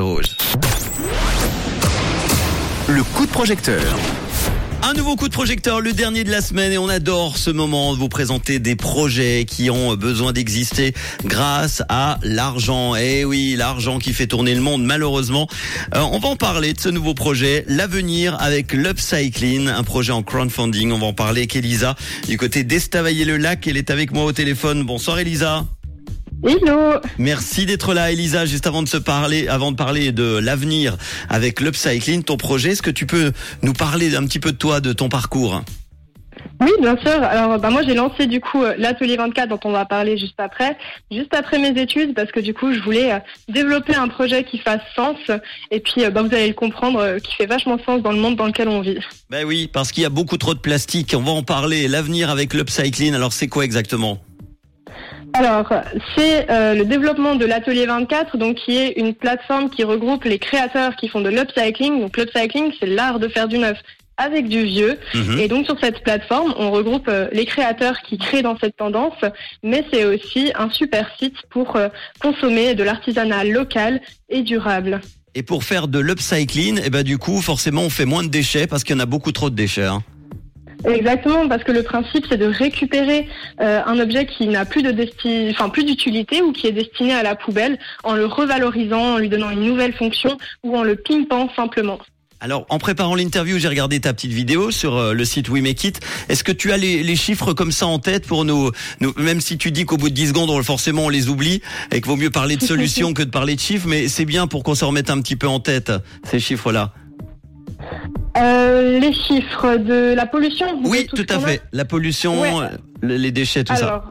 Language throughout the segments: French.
Rouge. Le coup de projecteur. Un nouveau coup de projecteur, le dernier de la semaine, et on adore ce moment de vous présenter des projets qui ont besoin d'exister grâce à l'argent. Eh oui, l'argent qui fait tourner le monde, malheureusement. Euh, on va en parler de ce nouveau projet, l'avenir avec l'Upcycling, un projet en crowdfunding. On va en parler avec Elisa du côté d'Estavayer-le-Lac. Elle est avec moi au téléphone. Bonsoir Elisa. Hello. Merci d'être là, Elisa. Juste avant de se parler, avant de parler de l'avenir avec l'upcycling, ton projet, est-ce que tu peux nous parler un petit peu de toi, de ton parcours? Oui, bien sûr. Alors, bah, moi, j'ai lancé du coup euh, l'atelier 24 dont on va parler juste après, juste après mes études, parce que du coup, je voulais euh, développer un projet qui fasse sens, et puis, euh, bah, vous allez le comprendre, qui fait vachement sens dans le monde dans lequel on vit. Ben oui, parce qu'il y a beaucoup trop de plastique. On va en parler. L'avenir avec l'upcycling. Alors, c'est quoi exactement? Alors, c'est euh, le développement de l'Atelier 24, donc qui est une plateforme qui regroupe les créateurs qui font de l'upcycling. Donc l'upcycling, c'est l'art de faire du neuf avec du vieux. Mhm. Et donc sur cette plateforme, on regroupe euh, les créateurs qui créent dans cette tendance, mais c'est aussi un super site pour euh, consommer de l'artisanat local et durable. Et pour faire de l'upcycling, eh ben du coup, forcément, on fait moins de déchets parce qu'il y en a beaucoup trop de déchets. hein. Exactement, parce que le principe c'est de récupérer euh, un objet qui n'a plus de desti- enfin plus d'utilité ou qui est destiné à la poubelle en le revalorisant, en lui donnant une nouvelle fonction ou en le pimpant simplement. Alors, en préparant l'interview, j'ai regardé ta petite vidéo sur euh, le site We Make It. Est-ce que tu as les, les chiffres comme ça en tête pour nous, nous même si tu dis qu'au bout de 10 secondes, on- forcément, on les oublie et qu'il vaut mieux parler de solutions que de parler de chiffres, mais c'est bien pour qu'on se remette un petit peu en tête, ces chiffres-là. Euh, les chiffres de la pollution. vous Oui, tout à fait. La pollution, Ouais. euh, le- les déchets, tout ça.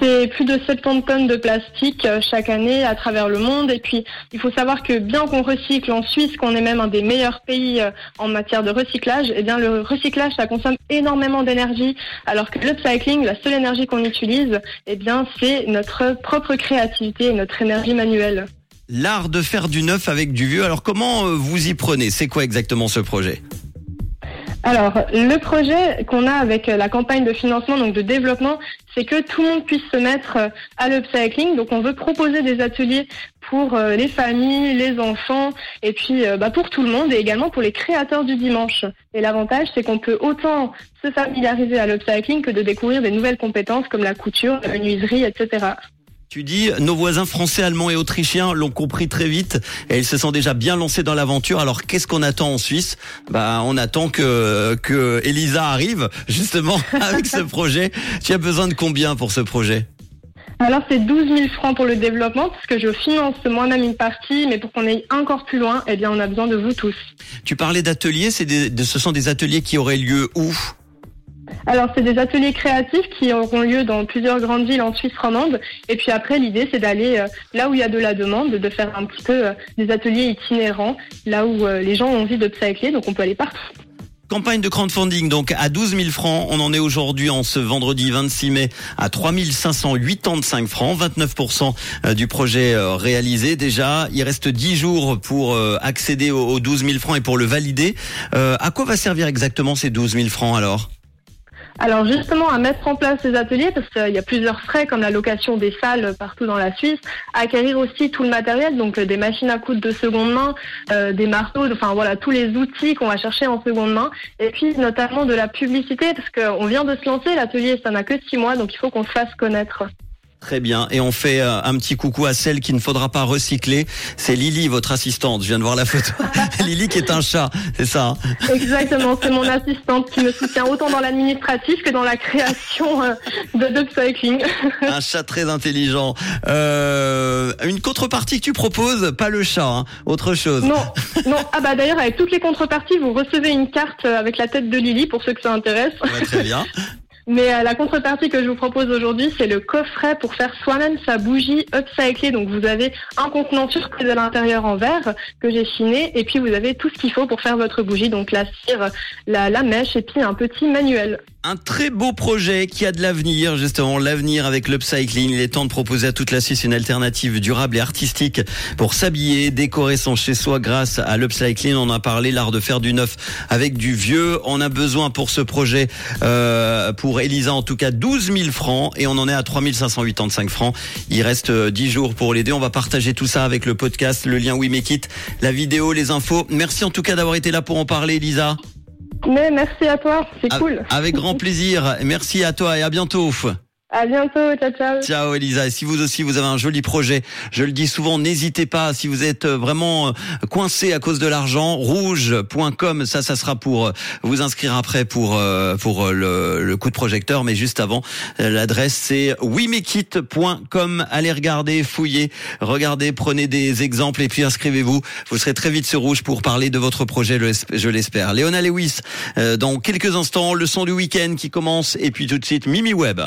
C'est plus de 70 tonnes de plastique euh, chaque année à travers le monde. Et puis, il faut savoir que bien qu'on recycle en Suisse, qu'on est même un des meilleurs pays en matière de recyclage, eh bien, le recyclage, ça consomme énormément d'énergie. Alors que l'upcycling, la seule énergie qu'on utilise, eh bien, c'est notre propre créativité et notre énergie manuelle. L'art de faire du neuf avec du vieux. Alors, comment euh, vous y prenez? C'est quoi exactement ce projet? Alors, le projet qu'on a avec euh, la campagne de financement, donc de développement, c'est que tout le monde puisse se mettre euh, à l'upcycling. Donc, on veut proposer des ateliers pour les familles, les enfants, et puis bah, pour tout le monde, et également pour les créateurs du dimanche. Et l'avantage, c'est qu'on peut autant se familiariser à l'upcycling que de découvrir des nouvelles compétences comme la couture, la menuiserie, etc. Tu dis, nos voisins français, allemands et autrichiens l'ont compris très vite et ils se sont déjà bien lancés dans l'aventure. Alors qu'est-ce qu'on attend en Suisse? Bah, on attend que que Elisa arrive justement avec ce projet. Tu as besoin de combien pour ce projet? Alors, c'est 12 000 francs pour le développement, parce que je finance moi-même une partie, mais pour qu'on aille encore plus loin, eh bien, on a besoin de vous tous. Tu parlais d'ateliers, c'est des, de- ce sont des ateliers qui auraient lieu où? Alors, c'est des ateliers créatifs qui auront lieu dans plusieurs grandes villes en Suisse romande. Et puis après, l'idée, c'est d'aller euh, là où il y a de la demande, de faire un petit peu euh, des ateliers itinérants, là où euh, les gens ont envie de cycler. Donc, on peut aller partout. Campagne de crowdfunding, donc à 12 000 francs. On en est aujourd'hui en ce vendredi 26 mai à 3 585 francs, 29% euh, du projet réalisé déjà. Il reste 10 jours pour accéder aux aux 12 000 francs et pour le valider. À quoi va servir exactement ces 12 000 francs alors? Alors justement, à mettre en place ces ateliers, parce qu'il y a plusieurs frais comme la location des salles partout dans la Suisse, acquérir aussi tout le matériel, donc euh, des machines à coudre de seconde main, euh, des marteaux, enfin voilà, tous les outils qu'on va chercher en seconde main, et puis notamment de la publicité, parce qu'on vient de se lancer, l'atelier ça n'a que six mois, donc il faut qu'on se fasse connaître. Très bien. Et on fait euh, un petit coucou à celle qui ne faudra pas recycler. C'est Lily, votre assistante. Je viens de voir la photo. Lily qui est un chat, c'est ça hein? Exactement, c'est mon assistante qui me soutient autant dans l'administratif que dans la création euh, de d'upcycling. Un chat très intelligent. Euh, une contrepartie que tu proposes, pas le chat, hein, autre chose. Non, non. Ah bah d'ailleurs avec toutes les contreparties, vous recevez une carte euh, avec la tête de Lily pour ceux que ça intéresse. Ouais, très bien. Mais euh, la contrepartie que je vous propose aujourd'hui, c'est le coffret pour faire soi-même sa bougie upcyclée. Donc vous avez un contenant surprise à l'intérieur en verre que j'ai chiné et puis vous avez tout ce qu'il faut pour faire votre bougie. Donc la cire, la, la mèche et puis un petit manuel. Un très beau projet qui a de l'avenir, justement l'avenir avec l'upcycling. Il est temps de proposer à toute la Suisse une alternative durable et artistique pour s'habiller, décorer son chez-soi grâce à l'upcycling. On a parlé l'art de faire du neuf avec du vieux. On a besoin pour ce projet, euh, pour Elisa en tout cas, 12 000 francs et on en est à 3 585 francs. Il reste 10 jours pour l'aider. On va partager tout ça avec le podcast, le lien We Make It, la vidéo, les infos. Merci en tout cas d'avoir été là pour en parler, Elisa. Mais merci à toi, c'est cool. Avec grand plaisir. Merci à toi et à bientôt. À bientôt, ciao ciao. Ciao Elisa. Et si vous aussi vous avez un joli projet, je le dis souvent, n'hésitez pas. Si vous êtes vraiment euh, coincé à cause de l'argent, rouge.com, ça, ça sera pour euh, vous inscrire après pour euh, pour le, coup de projecteur. Mais juste avant, l'adresse c'est wimekit.com. Allez regarder, fouiller, regardez, prenez des exemples et puis inscrivez-vous. Vous serez très vite sur rouge pour parler de votre projet, je l'espère. Léona Lewis, dans quelques instants, le son du week-end qui commence et puis tout de suite Mimi Web.